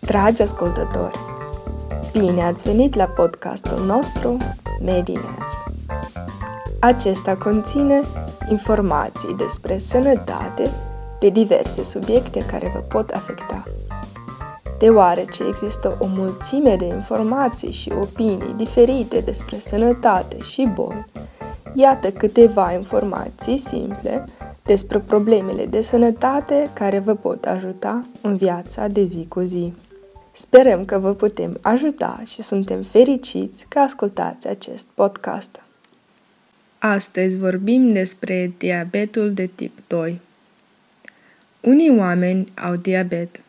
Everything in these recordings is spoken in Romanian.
Dragi ascultători, bine ați venit la podcastul nostru Medineați. Acesta conține informații despre sănătate pe diverse subiecte care vă pot afecta. Deoarece există o mulțime de informații și opinii diferite despre sănătate și boli, iată câteva informații simple despre problemele de sănătate care vă pot ajuta în viața de zi cu zi. Sperăm că vă putem ajuta și suntem fericiți că ascultați acest podcast. Astăzi vorbim despre diabetul de tip 2. Unii oameni au diabet.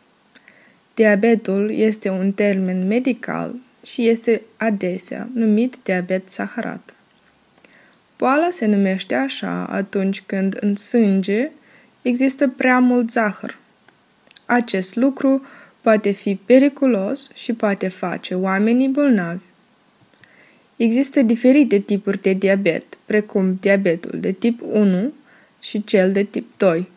Diabetul este un termen medical și este adesea numit diabet saharat. Boala se numește așa atunci când în sânge există prea mult zahăr. Acest lucru poate fi periculos și poate face oamenii bolnavi. Există diferite tipuri de diabet, precum diabetul de tip 1 și cel de tip 2.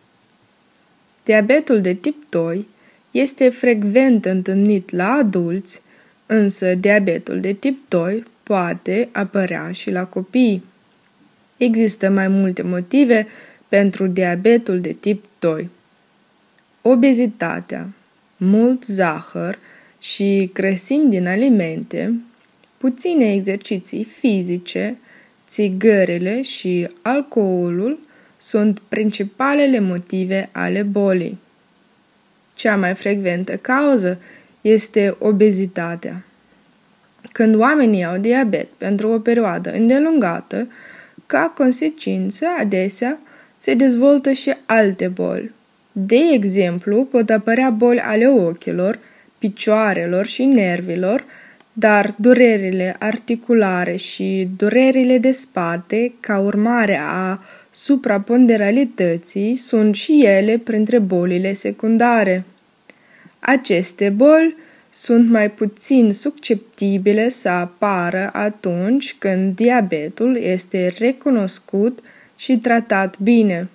Diabetul de tip 2 este frecvent întâlnit la adulți, însă diabetul de tip 2 poate apărea și la copii. Există mai multe motive pentru diabetul de tip 2. Obezitatea, mult zahăr și grăsimi din alimente, puține exerciții fizice, țigările și alcoolul sunt principalele motive ale bolii. Cea mai frecventă cauză este obezitatea. Când oamenii au diabet pentru o perioadă îndelungată, ca consecință, adesea, se dezvoltă și alte boli. De exemplu, pot apărea boli ale ochilor, picioarelor și nervilor, dar durerile articulare și durerile de spate, ca urmare a supraponderalității, sunt și ele printre bolile secundare. Aceste boli sunt mai puțin susceptibile să apară atunci când diabetul este recunoscut și tratat bine.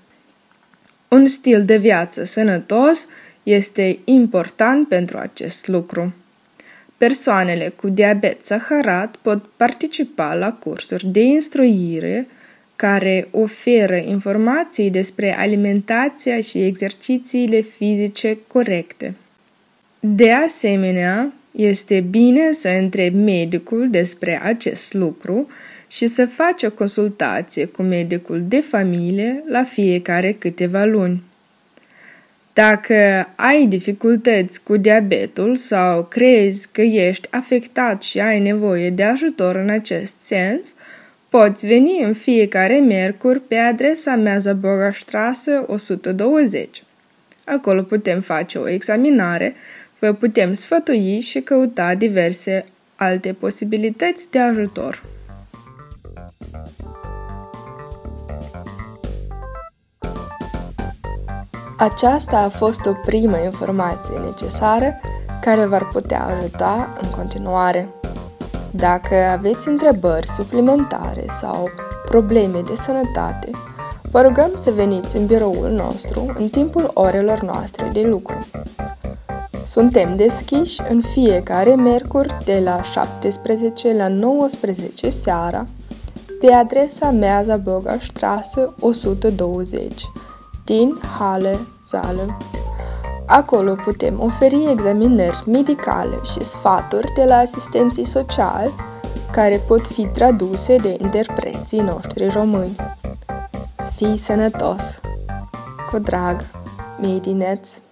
Un stil de viață sănătos este important pentru acest lucru. Persoanele cu diabet saharat pot participa la cursuri de instruire care oferă informații despre alimentația și exercițiile fizice corecte. De asemenea, este bine să întrebi medicul despre acest lucru și să faci o consultație cu medicul de familie la fiecare câteva luni. Dacă ai dificultăți cu diabetul sau crezi că ești afectat și ai nevoie de ajutor în acest sens, poți veni în fiecare miercuri pe adresa Meaza Bogastrasse 120. Acolo putem face o examinare Vă putem sfătui și căuta diverse alte posibilități de ajutor. Aceasta a fost o primă informație necesară care v-ar putea ajuta în continuare. Dacă aveți întrebări suplimentare sau probleme de sănătate, vă rugăm să veniți în biroul nostru în timpul orelor noastre de lucru. Suntem deschiși în fiecare miercuri de la 17 la 19 seara pe adresa Meaza Boga Straße 120 din Halle, Saale. Acolo putem oferi examinări medicale și sfaturi de la asistenții sociali care pot fi traduse de interpreții noștri români. Fii sănătos! Cu drag, Medineți!